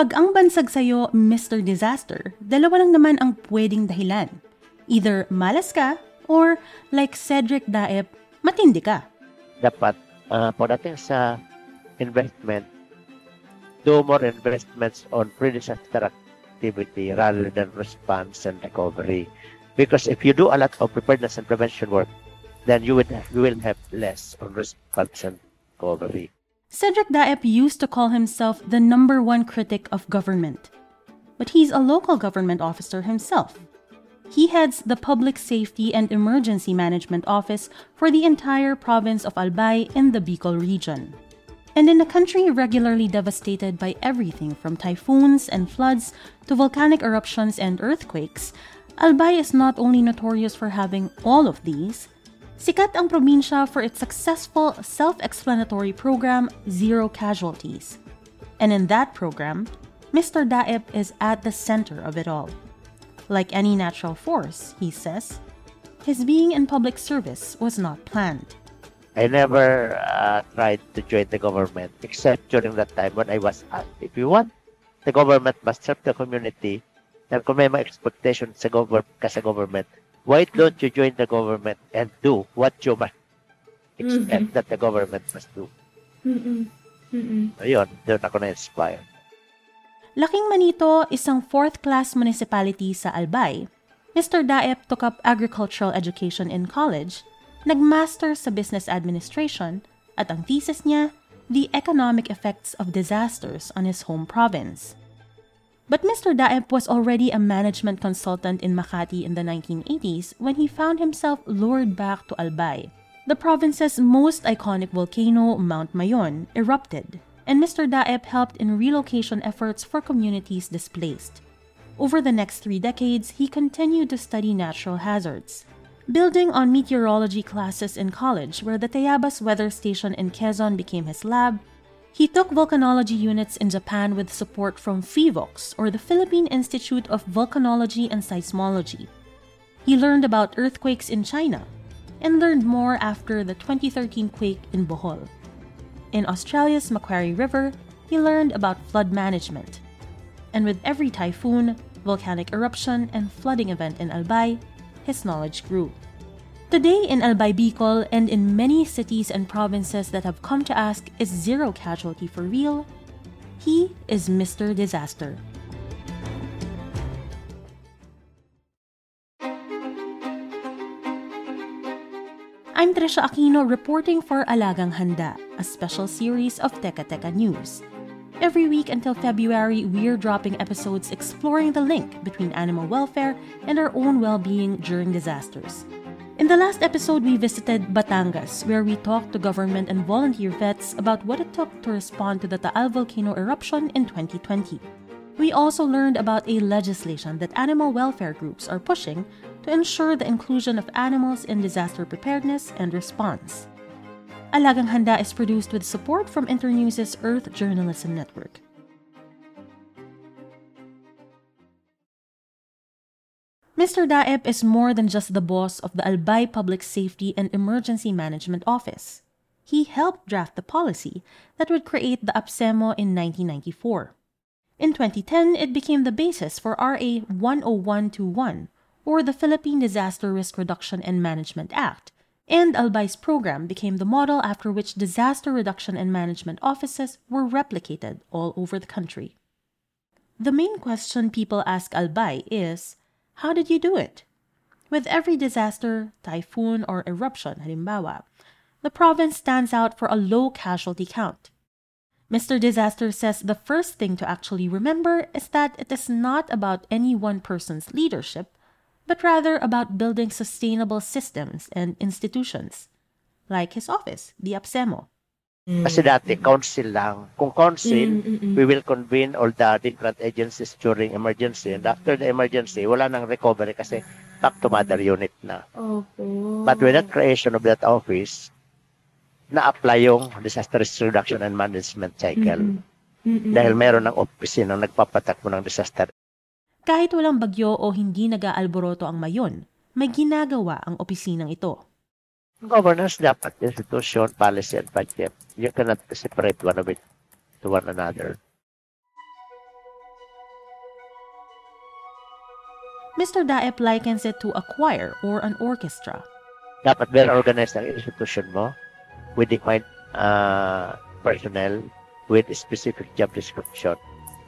Pag ang bansag sa'yo, Mr. Disaster, dalawa lang naman ang pwedeng dahilan. Either malas ka, or like Cedric Daep, matindi ka. Dapat, uh, pagdating sa investment, do more investments on pre-disaster activity rather than response and recovery. Because if you do a lot of preparedness and prevention work, then you will you will have less on response and recovery. Cedric Daep used to call himself the number one critic of government. But he's a local government officer himself. He heads the Public Safety and Emergency Management Office for the entire province of Albay in the Bicol region. And in a country regularly devastated by everything from typhoons and floods to volcanic eruptions and earthquakes, Albay is not only notorious for having all of these, Sikat ang probinsya for its successful self-explanatory program Zero Casualties. And in that program, Mr. Daep is at the center of it all. Like any natural force, he says, his being in public service was not planned. I never uh, tried to join the government except during that time when I was asked, if you want, the government must serve the community. Then kung may mga expectation sa, government, ka sa government, why don't you join the government and do what you must expect mm-hmm. that the government must do? Mm-mm. Mm-mm. Ayun, doon ako na-inspire. Laking Manito, isang fourth-class municipality sa Albay, Mr. Daep took up agricultural education in college, nagmaster sa business administration, at ang thesis niya, the economic effects of disasters on his home province. But Mr. Daep was already a management consultant in Makati in the 1980s when he found himself lured back to Albay. The province's most iconic volcano, Mount Mayon, erupted, and Mr. Daep helped in relocation efforts for communities displaced. Over the next three decades, he continued to study natural hazards. Building on meteorology classes in college, where the Tayabas weather station in Quezon became his lab, he took volcanology units in Japan with support from PHIVOLCS, or the Philippine Institute of Volcanology and Seismology. He learned about earthquakes in China and learned more after the 2013 quake in Bohol. In Australia's Macquarie River, he learned about flood management. And with every typhoon, volcanic eruption, and flooding event in Albay, his knowledge grew. Today in Albay Bicol and in many cities and provinces that have come to ask, is zero casualty for real? He is Mr. Disaster. I'm Trisha Aquino reporting for Alagang Handa, a special series of Teka Teka News. Every week until February, we're dropping episodes exploring the link between animal welfare and our own well being during disasters. In the last episode, we visited Batangas, where we talked to government and volunteer vets about what it took to respond to the Taal volcano eruption in 2020. We also learned about a legislation that animal welfare groups are pushing to ensure the inclusion of animals in disaster preparedness and response. Alagang Handa is produced with support from Internews' Earth Journalism Network. Mr. Daep is more than just the boss of the Albay Public Safety and Emergency Management Office. He helped draft the policy that would create the APSEMO in 1994. In 2010, it became the basis for RA 10121, or the Philippine Disaster Risk Reduction and Management Act, and Albay's program became the model after which disaster reduction and management offices were replicated all over the country. The main question people ask Albay is how did you do it? With every disaster, typhoon, or eruption, halimbawa, the province stands out for a low casualty count. Mr. Disaster says the first thing to actually remember is that it is not about any one person's leadership, but rather about building sustainable systems and institutions. like his office, the APSEMO. Kasi dati, council lang. Kung council, Mm-mm. we will convene all the different agencies during emergency. And after the emergency, wala nang recovery kasi back to mother unit na. Opo. But with that creation of that office, na-apply yung disaster risk reduction and management cycle. Mm-mm. Mm-mm. Dahil meron ng opisina ng nagpapatakbo ng disaster. Kahit walang bagyo o hindi nag-aalboroto ang mayon, may ginagawa ang opisinang ito. Governance dapat institution, policy, and budget. You cannot separate one of it to one another. Mr. Daep likens it to a choir or an orchestra. Dapat well organized ang institution mo with defined uh, personnel with specific job description.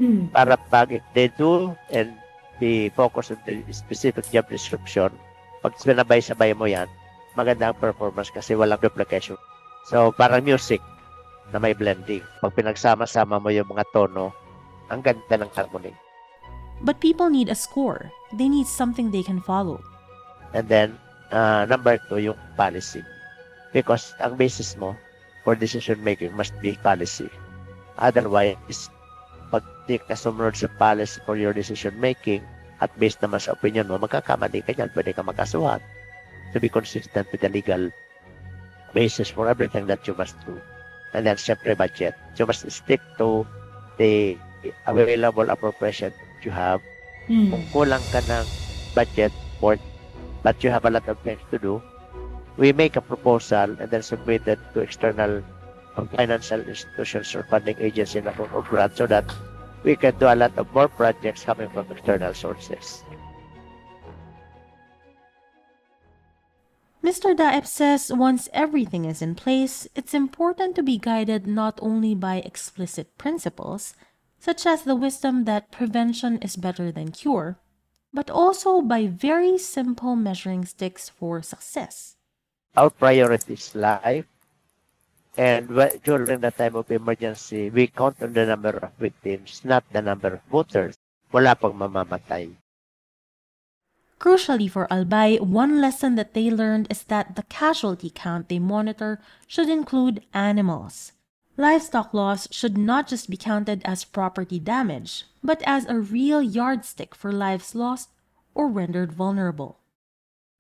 Mm. para pag if they do and be focused on the specific job description, pag sinabay-sabay mo yan, maganda ang performance kasi walang duplication. So, parang music na may blending. Pag pinagsama-sama mo yung mga tono, ang ganda ng harmony. But people need a score. They need something they can follow. And then, uh, number two, yung policy. Because ang basis mo for decision making must be policy. Otherwise, pag di ka sumunod sa policy for your decision making at based naman sa opinion mo, magkakamali ka dyan, pwede ka magkasuhan. To be consistent with the legal basis for everything that you must do. And then, syempre, budget. You must stick to the available appropriation you have Mm. kung kulang ka ng budget for but you have a lot of things to do, we make a proposal and then submit it to external financial institutions or funding agency na for or grant so that we can do a lot of more projects coming from external sources. Mr. Daep says once everything is in place, it's important to be guided not only by explicit principles, such as the wisdom that prevention is better than cure, but also by very simple measuring sticks for success. Our priority is life. And during the time of emergency, we count on the number of victims, not the number of voters. Wala pang mamamatay. Crucially for Albay, one lesson that they learned is that the casualty count they monitor should include animals. Livestock loss should not just be counted as property damage, but as a real yardstick for lives lost or rendered vulnerable.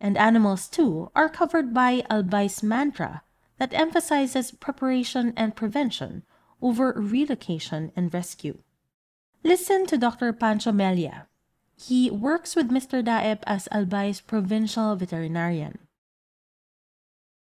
And animals, too, are covered by Albay's mantra that emphasizes preparation and prevention over relocation and rescue. Listen to Dr. Pancho Melia. He works with Mr. Daep as Albay's provincial veterinarian.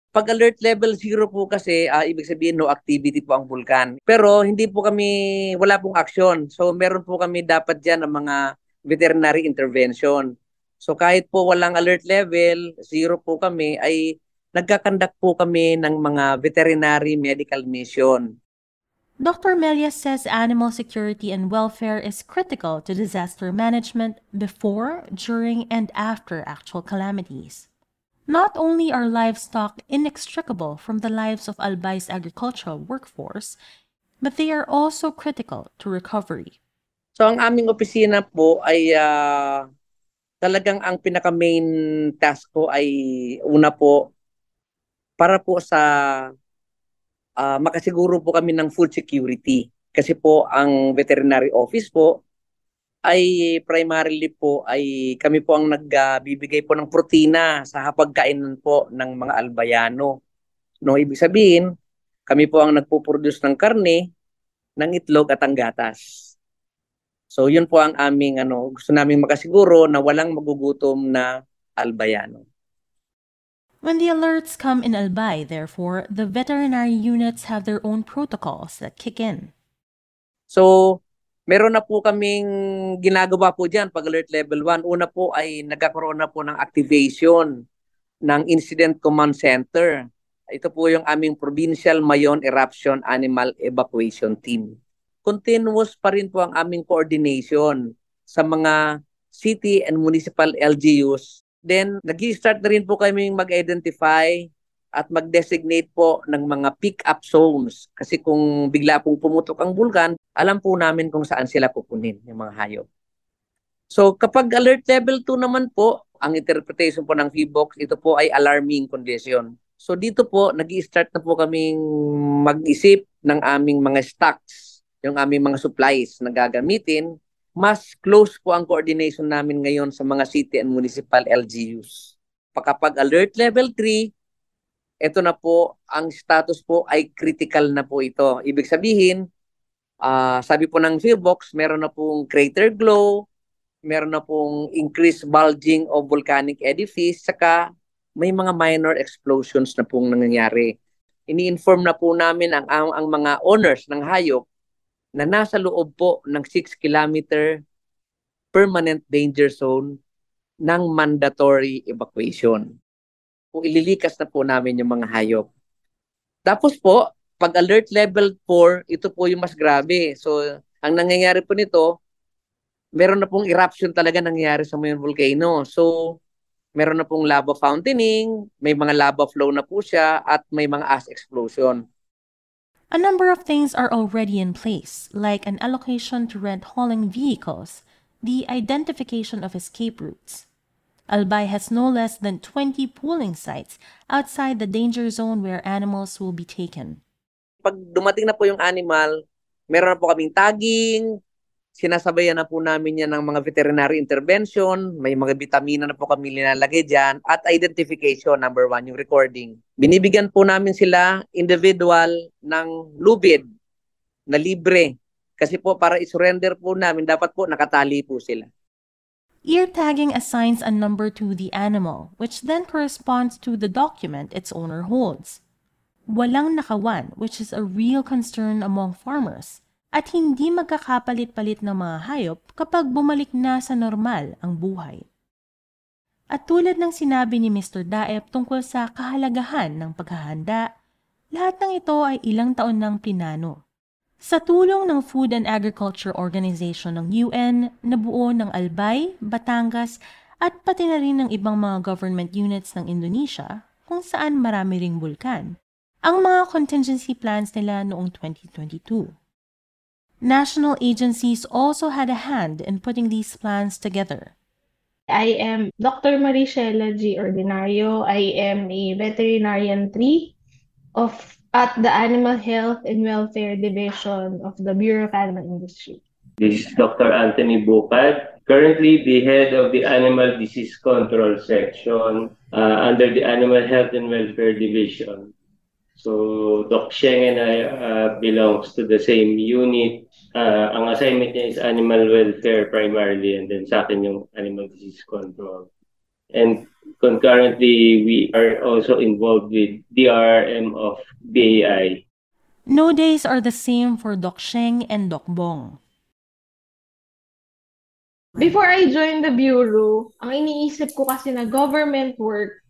Pag alert level 0 po kasi, ah, ibig sabihin no activity po ang vulkan. Pero hindi po kami, wala pong action. So meron po kami dapat dyan ng mga veterinary intervention. So kahit po walang alert level, 0 po kami, ay nagkakandak po kami ng mga veterinary medical mission. Dr. Melia says animal security and welfare is critical to disaster management before, during, and after actual calamities. Not only are livestock inextricable from the lives of Albay's agricultural workforce, but they are also critical to recovery. So ang aming opisina po ay ah, talagang ang pinaka main task ko ay una po para po sa ah, makasiguro po kami ng food security. Kasi po ang veterinary office po ay primarily po ay kami po ang nagbibigay po ng protina sa hapagkainan po ng mga albayano. No, ibig sabihin, kami po ang nagpo-produce ng karne, ng itlog at ang gatas. So yun po ang aming ano, gusto naming makasiguro na walang magugutom na albayano. When the alerts come in Albay, therefore, the veterinary units have their own protocols that kick in. So meron na po kaming ginagawa po diyan pag alert level 1. Una po ay nagkakaroon na po ng activation ng Incident Command Center. Ito po yung aming Provincial Mayon Eruption Animal Evacuation Team. Continuous pa rin po ang aming coordination sa mga city and municipal LGUs. Then, nag-start na rin po kami mag-identify at mag-designate po ng mga pick-up zones. Kasi kung bigla pong pumutok ang bulkan, alam po namin kung saan sila pupunin, yung mga hayop. So kapag alert level 2 naman po, ang interpretation po ng VBOX, ito po ay alarming condition. So dito po, nag start na po kaming mag-isip ng aming mga stocks, yung aming mga supplies na gagamitin. Mas close po ang coordination namin ngayon sa mga city and municipal LGUs. Kapag alert level 3, ito na po, ang status po ay critical na po ito. Ibig sabihin, uh, sabi po ng Philbox, meron na pong crater glow, meron na pong increased bulging of volcanic edifice, saka may mga minor explosions na pong nangyayari. Ini-inform na po namin ang, ang, ang mga owners ng hayop na nasa loob po ng 6 kilometer permanent danger zone ng mandatory evacuation. Kung ililikas na po namin yung mga hayop. Tapos po, pag alert level 4, ito po yung mas grabe. So, ang nangyayari po nito, meron na pong eruption talaga nangyayari sa Mayon Volcano. So, meron na pong lava fountaining, may mga lava flow na po siya, at may mga ash explosion. A number of things are already in place, like an allocation to rent hauling vehicles, the identification of escape routes. Albay has no less than 20 pooling sites outside the danger zone where animals will be taken. Pag dumating na po yung animal, meron na po kaming tagging, Sinasabayan na po namin yan ng mga veterinary intervention, may mga vitamina na po kami nilalagay dyan, at identification, number one, yung recording. Binibigyan po namin sila individual ng lubid na libre. Kasi po para isurrender po namin, dapat po nakatali po sila. Ear tagging assigns a number to the animal, which then corresponds to the document its owner holds. Walang nakawan, which is a real concern among farmers at hindi magkakapalit-palit ng mga hayop kapag bumalik na sa normal ang buhay. At tulad ng sinabi ni Mr. Daep tungkol sa kahalagahan ng paghahanda, lahat ng ito ay ilang taon nang pinano. Sa tulong ng Food and Agriculture Organization ng UN, nabuo ng Albay, Batangas, at pati na rin ng ibang mga government units ng Indonesia kung saan marami ring bulkan, ang mga contingency plans nila noong 2022. National agencies also had a hand in putting these plans together. I am Dr. Maricela G. Ordinario. I am a veterinarian 3 of at the Animal Health and Welfare Division of the Bureau of Animal Industry. This is Dr. Anthony Bupad, currently the head of the Animal Disease Control Section uh, under the Animal Health and Welfare Division. So Doc Sheng and I uh, belongs to the same unit uh, ang assignment niya is animal welfare primarily and then sa akin yung animal disease control. And concurrently, we are also involved with DRM of BAI. No days are the same for Doc Sheng and Doc Bong. Before I joined the Bureau, ang iniisip ko kasi na government work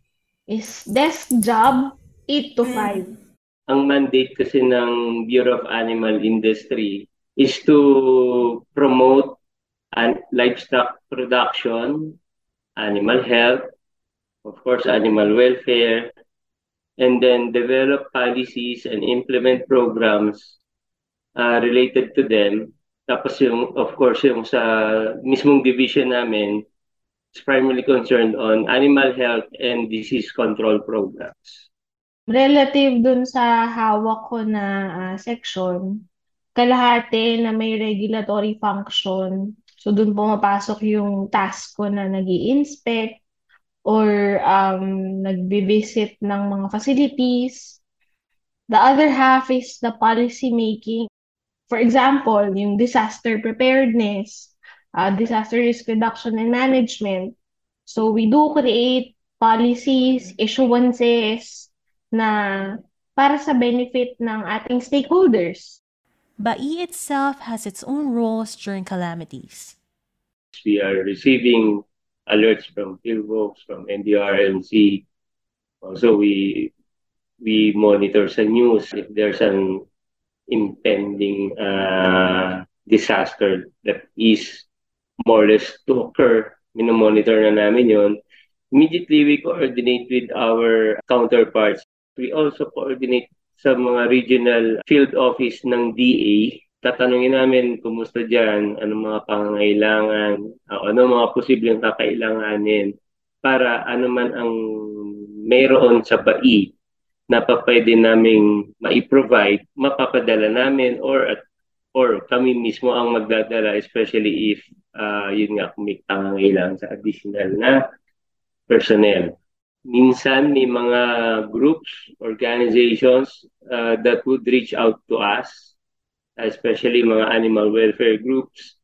is desk job 8 to 5. Ang mandate kasi ng Bureau of Animal Industry is to promote an livestock production, animal health, of course, animal welfare, and then develop policies and implement programs uh, related to them. Tapos yung, of course, yung sa mismong division namin, is primarily concerned on animal health and disease control programs. Relative dun sa hawak ko na uh, section, kalahati na may regulatory function. So, doon pumapasok yung task ko na nag inspect or um, nagbi-visit ng mga facilities. The other half is the policy making. For example, yung disaster preparedness, uh, disaster risk reduction and management. So, we do create policies, issuances na para sa benefit ng ating stakeholders. Bai itself has its own roles during calamities. We are receiving alerts from Philbox, from NDRMC. Also, we we monitor sa news if there's an impending uh, disaster that is more or less to occur. Minomonitor na namin yon. Immediately, we coordinate with our counterparts. We also coordinate sa mga regional field office ng DA. Tatanungin namin kumusta dyan, anong mga pangangailangan, uh, ano mga posibleng kakailanganin para ano man ang mayroon sa bai na pa pwede naming mai-provide, mapapadala namin or at or kami mismo ang magdadala especially if uh, yun nga kung may pangangailangan sa additional na personnel. Minsan may mga groups, organizations uh, that would reach out to us, especially mga animal welfare groups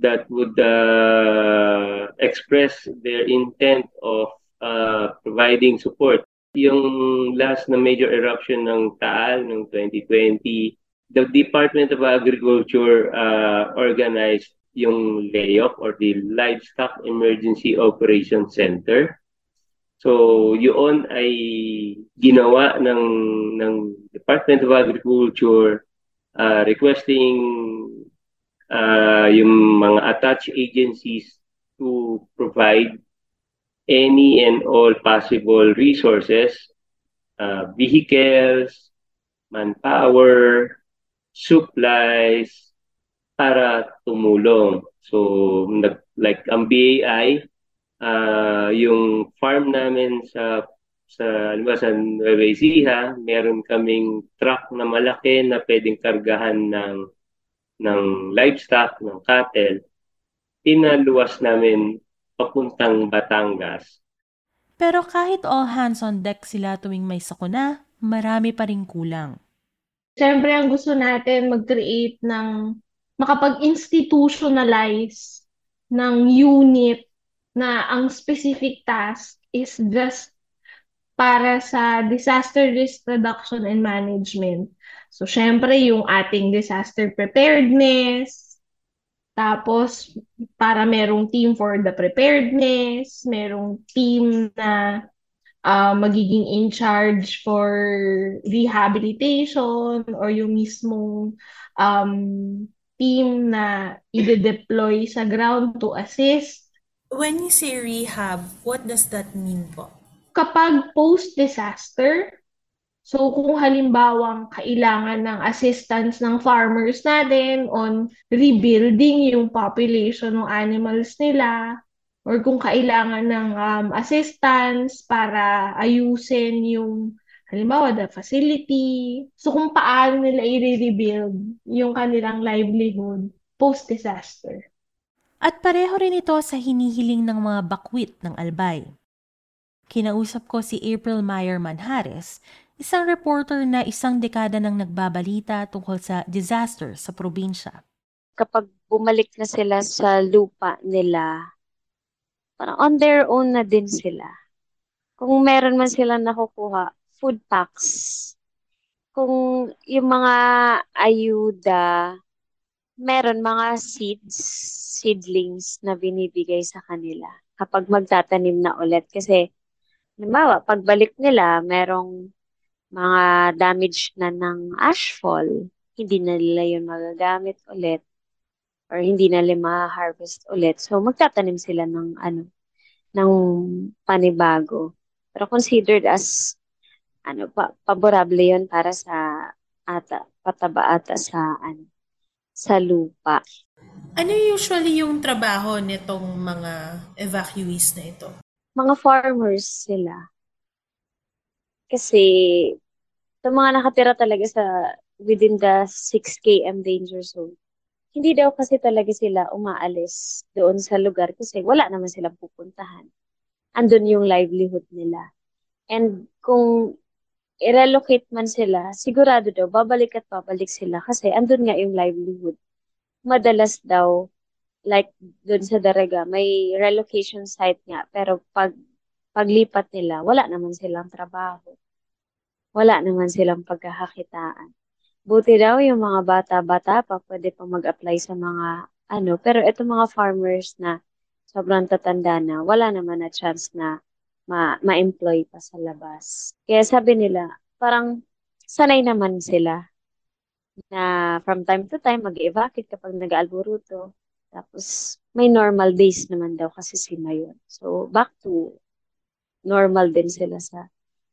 that would uh, express their intent of uh, providing support yung last na major eruption ng Taal noong 2020, the Department of Agriculture uh, organized yung LEOC or the Livestock Emergency Operation Center. So, yun ay ginawa ng ng Department of Agriculture uh, requesting uh, yung mga attached agencies to provide any and all possible resources, uh, vehicles, manpower, supplies, para tumulong. So, nag, like ang BAI, uh, yung farm namin sa sa ba, sa Nueva Ecija, meron kaming truck na malaki na pwedeng kargahan ng ng livestock, ng cattle. Pinaluwas namin papuntang Batangas. Pero kahit all hands on deck sila tuwing may sakuna, marami pa rin kulang. Siyempre, ang gusto natin mag-create ng makapag-institutionalize ng unit na ang specific task is just para sa disaster risk reduction and management. So, syempre, yung ating disaster preparedness, tapos, para merong team for the preparedness, merong team na uh, magiging in charge for rehabilitation or yung mismong um, team na i-deploy sa ground to assist. When you say rehab, what does that mean po? Kapag post-disaster, So kung halimbawang kailangan ng assistance ng farmers natin on rebuilding yung population ng animals nila, or kung kailangan ng um, assistance para ayusin yung halimbawa the facility. So kung paano nila i-rebuild yung kanilang livelihood post-disaster. At pareho rin ito sa hinihiling ng mga bakwit ng Albay. Kinausap ko si April Meyer Manhares, isang reporter na isang dekada nang nagbabalita tungkol sa disaster sa probinsya. Kapag bumalik na sila sa lupa nila, parang on their own na din sila. Kung meron man sila nakukuha, food packs. Kung yung mga ayuda, meron mga seeds, seedlings na binibigay sa kanila kapag magtatanim na ulit. Kasi, halimbawa, pagbalik nila, merong mga damage na ng ashfall, hindi na nila yun magagamit ulit or hindi na nila ma-harvest ulit. So, magtatanim sila ng ano, ng panibago. Pero considered as ano pa, favorable 'yon para sa ata pataba ata sa ano sa lupa. Ano usually yung trabaho nitong mga evacuees na ito? Mga farmers sila. Kasi sa mga nakatira talaga sa within the 6 km danger zone, hindi daw kasi talaga sila umaalis doon sa lugar kasi wala naman silang pupuntahan. Andun yung livelihood nila. And kung i-relocate man sila, sigurado daw, babalik at babalik sila kasi andun nga yung livelihood. Madalas daw, like doon sa Daraga, may relocation site nga, pero pag paglipat nila, wala naman silang trabaho wala naman silang pagkakakitaan. Buti daw yung mga bata-bata pa pwede pa mag-apply sa mga ano, pero ito mga farmers na sobrang tatanda na, wala naman na chance na ma- ma-employ pa sa labas. Kaya sabi nila, parang sanay naman sila na from time to time mag-evacuate kapag nag-alburuto. Tapos may normal days naman daw kasi si Mayon. So back to normal din sila sa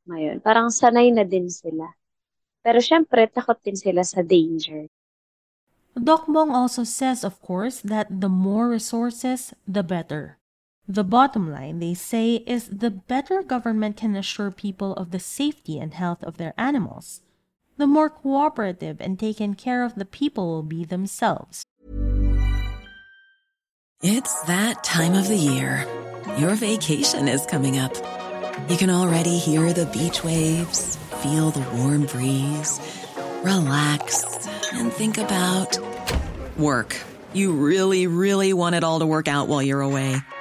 ngayon. Parang sanay na din sila. Pero syempre, takot din sila sa danger. Doc Mong also says, of course, that the more resources, the better. The bottom line, they say, is the better government can assure people of the safety and health of their animals, the more cooperative and taken care of the people will be themselves. It's that time of the year. Your vacation is coming up. You can already hear the beach waves, feel the warm breeze, relax, and think about work. You really, really want it all to work out while you're away.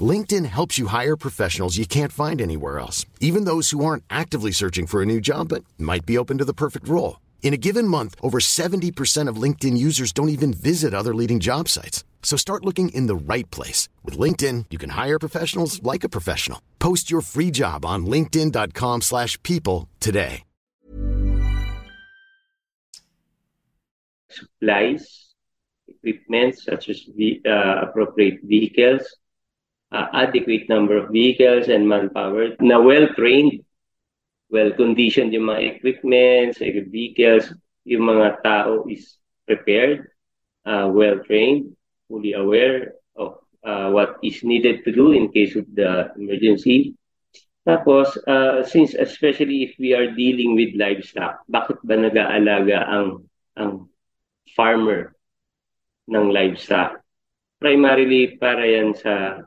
LinkedIn helps you hire professionals you can't find anywhere else, even those who aren't actively searching for a new job but might be open to the perfect role. In a given month, over 70% of LinkedIn users don't even visit other leading job sites. So start looking in the right place. With LinkedIn, you can hire professionals like a professional. Post your free job on linkedin.com slash people today. Supplies, equipment such as the, uh, appropriate vehicles, uh, adequate number of vehicles and manpower na well-trained, well-conditioned yung mga equipments, vehicles, yung mga tao is prepared, uh, well-trained, fully aware of uh, what is needed to do in case of the emergency. Tapos, uh, since especially if we are dealing with livestock, bakit ba nag-aalaga ang, ang farmer ng livestock? Primarily para yan sa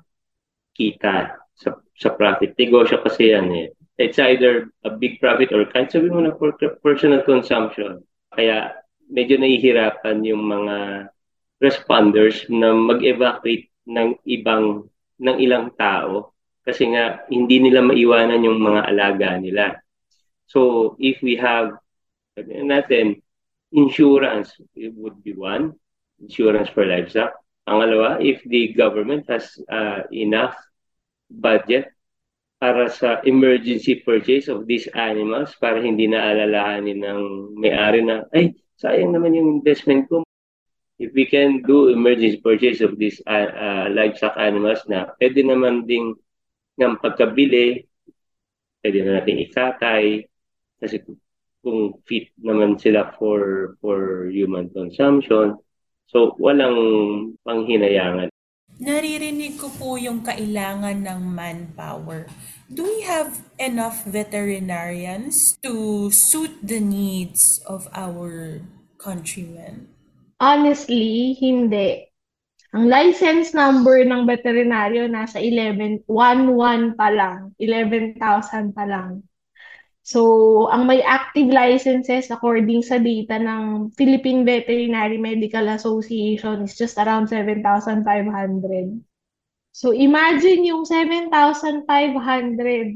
kita, sa, sa profit. Negosyo kasi yan eh. It's either a big profit or kahit sabi mo na for personal consumption. Kaya medyo nahihirapan yung mga responders na mag-evacuate ng ibang ng ilang tao kasi nga hindi nila maiwanan yung mga alaga nila. So if we have natin insurance it would be one insurance for livestock. Pangalawa, if the government has uh, enough budget para sa emergency purchase of these animals para hindi na alalahanin ng may-ari na ay sayang naman yung investment ko. If we can do emergency purchase of these uh, uh, livestock animals na pwede naman ding ng pagkabili, pwede na natin ikatay, kasi kung fit naman sila for for human consumption, so walang panghinayangan. Naririnig ko po yung kailangan ng manpower. Do we have enough veterinarians to suit the needs of our countrymen? Honestly, hindi. Ang license number ng veterinaryo nasa 11, 11 pa lang. 11,000 pa lang. So, ang may active licenses according sa data ng Philippine Veterinary Medical Association is just around 7,500. So, imagine yung 7,500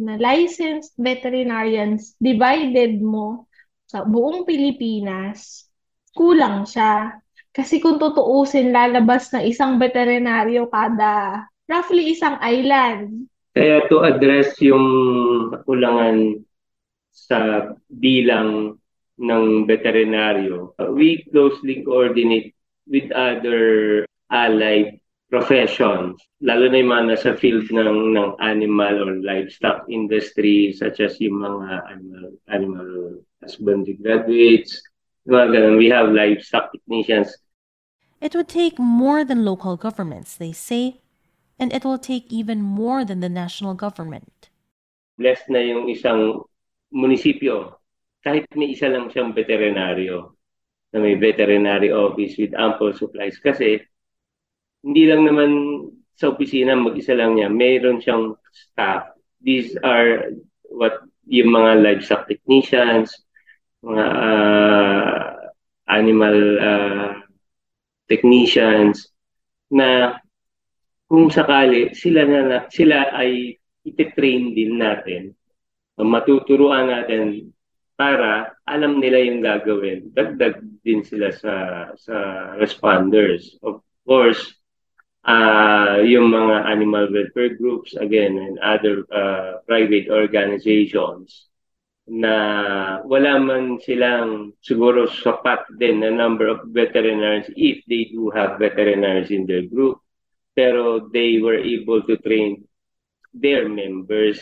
na licensed veterinarians divided mo sa buong Pilipinas, kulang siya. Kasi kung tutuusin, lalabas na isang veterinaryo kada roughly isang island. Kaya to address yung kakulangan sa bilang ng veterinaryo, we closely coordinate with other allied professions, lalo na yung mga nasa field ng, ng animal or livestock industry such as yung mga animal, animal husbandry graduates, mga ganun. We have livestock technicians It would take more than local governments, they say, and it will take even more than the national government. Blessed na yung isang munisipyo, kahit may isa lang siyang veterinaryo, na may veterinary office with ample supplies. Kasi hindi lang naman sa opisina mag-isa lang niya, mayroon siyang staff. These are what yung mga livestock technicians, mga uh, animal uh, technicians na kung sakali sila na sila ay ite-train din natin matuturuan natin para alam nila yung gagawin dagdag din sila sa sa responders of course uh, yung mga animal welfare groups again and other uh, private organizations na wala man silang siguro sapat din na number of veterinarians if they do have veterinarians in their group. Pero they were able to train their members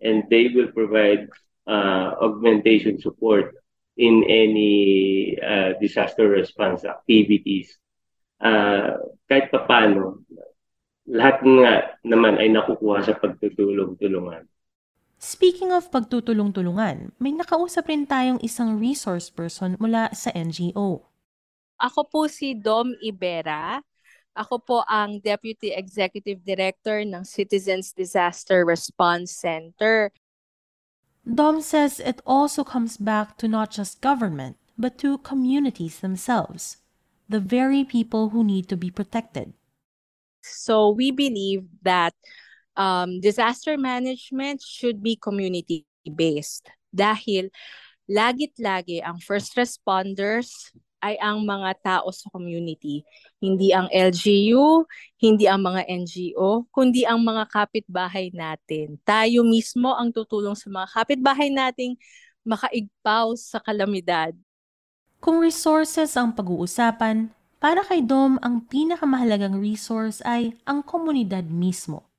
and they will provide uh, augmentation support in any uh, disaster response activities. Uh, kahit papano, lahat nga naman ay nakukuha sa pagtutulong-tulungan. Speaking of pagtutulong-tulungan, may nakausap rin tayong isang resource person mula sa NGO. Ako po si Dom Ibera. Ako po ang Deputy Executive Director ng Citizens Disaster Response Center. Dom says it also comes back to not just government, but to communities themselves, the very people who need to be protected. So we believe that um, disaster management should be community-based dahil lagit lagi ang first responders ay ang mga tao sa community. Hindi ang LGU, hindi ang mga NGO, kundi ang mga kapitbahay natin. Tayo mismo ang tutulong sa mga kapitbahay nating makaigpaw sa kalamidad. Kung resources ang pag-uusapan, para kay Dom ang pinakamahalagang resource ay ang komunidad mismo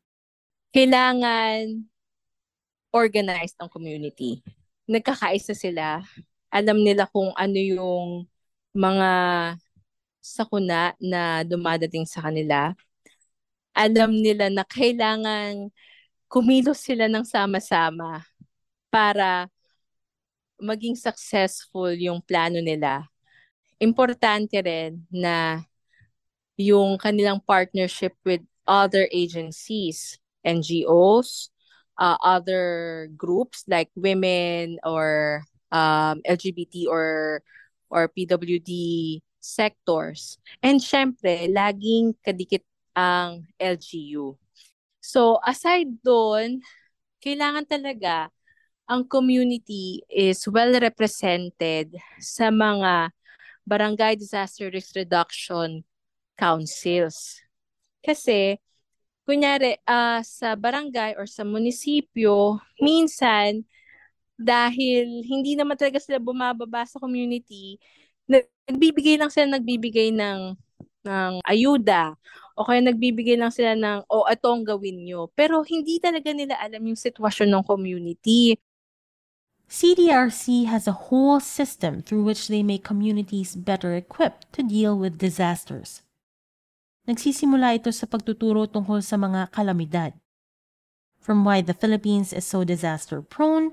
kailangan organized ang community. Nagkakaisa sila. Alam nila kung ano yung mga sakuna na dumadating sa kanila. Alam nila na kailangan kumilos sila ng sama-sama para maging successful yung plano nila. Importante rin na yung kanilang partnership with other agencies NGOs, uh, other groups like women or um, LGBT or or PWD sectors. And syempre, laging kadikit ang LGU. So, aside doon, kailangan talaga ang community is well represented sa mga barangay disaster risk reduction councils. Kasi kunyari uh, sa barangay or sa munisipyo, minsan dahil hindi naman talaga sila bumababa sa community, nagbibigay lang sila nagbibigay ng ng ayuda o kaya nagbibigay lang sila ng o oh, ito ang gawin nyo. Pero hindi talaga nila alam yung sitwasyon ng community. CDRC has a whole system through which they make communities better equipped to deal with disasters. Nagsisimula ito sa pagtuturo tungkol sa mga kalamidad. From why the Philippines is so disaster-prone,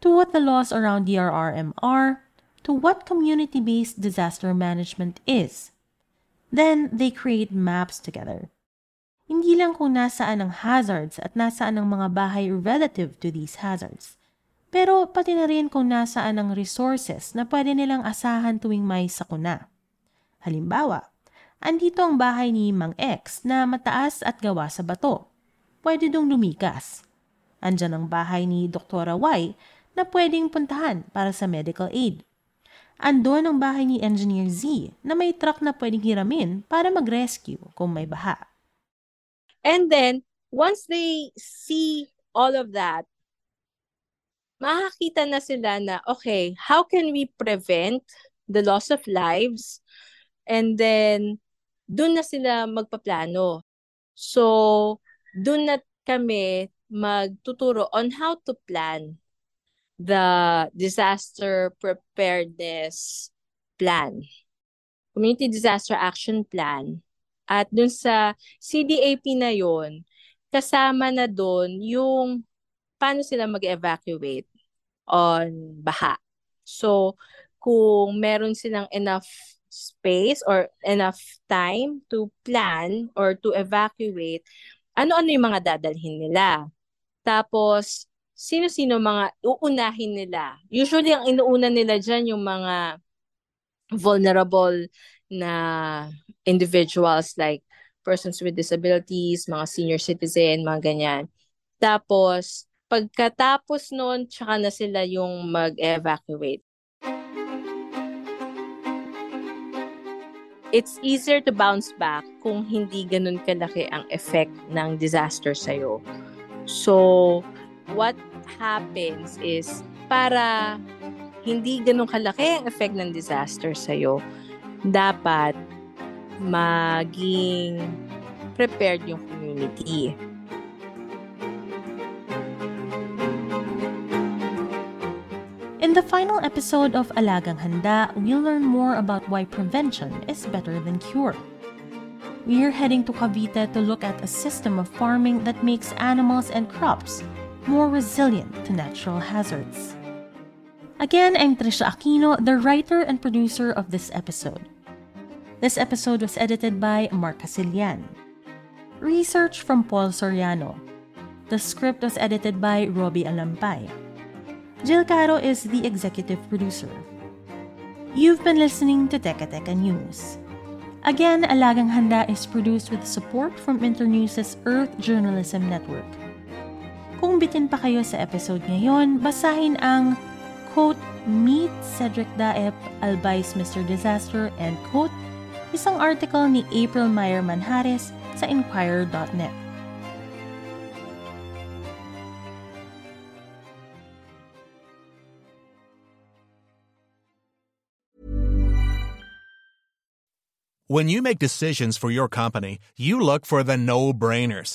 to what the laws around DRRM are, to what community-based disaster management is. Then, they create maps together. Hindi lang kung nasaan ang hazards at nasaan ang mga bahay relative to these hazards, pero pati na rin kung nasaan ang resources na pwede nilang asahan tuwing may sakuna. Halimbawa, andito ang bahay ni Mang X na mataas at gawa sa bato. Pwede dong lumikas. Andyan ang bahay ni Dr. Y na pwedeng puntahan para sa medical aid. Andon ang bahay ni Engineer Z na may truck na pwedeng hiramin para mag-rescue kung may baha. And then, once they see all of that, makakita na sila na, okay, how can we prevent the loss of lives? And then, doon na sila magpaplano. So, doon na kami magtuturo on how to plan the disaster preparedness plan. Community Disaster Action Plan. At doon sa CDAP na yon kasama na doon yung paano sila mag-evacuate on baha. So, kung meron silang enough space or enough time to plan or to evacuate, ano-ano yung mga dadalhin nila. Tapos, sino-sino mga uunahin nila. Usually, ang inuuna nila dyan yung mga vulnerable na individuals like persons with disabilities, mga senior citizen, mga ganyan. Tapos, pagkatapos noon, tsaka na sila yung mag-evacuate. it's easier to bounce back kung hindi ganun kalaki ang effect ng disaster sa'yo. So, what happens is para hindi ganun kalaki ang effect ng disaster sa'yo, dapat maging prepared yung community. In the final episode of Alagang Handa, we'll learn more about why prevention is better than cure. We're heading to Cavite to look at a system of farming that makes animals and crops more resilient to natural hazards. Again, I'm Trisha Aquino, the writer and producer of this episode. This episode was edited by Mark Casilian. Research from Paul Soriano. The script was edited by Robbie Alampay. Jill Caro is the executive producer. You've been listening to Teka Teka News. Again, Alagang Handa is produced with support from Internews' Earth Journalism Network. Kung bitin pa kayo sa episode ngayon, basahin ang quote, Meet Cedric Daep, Albais Mr. Disaster, and quote, isang article ni April Meyer Manhares sa Inquirer.net. When you make decisions for your company, you look for the no-brainers.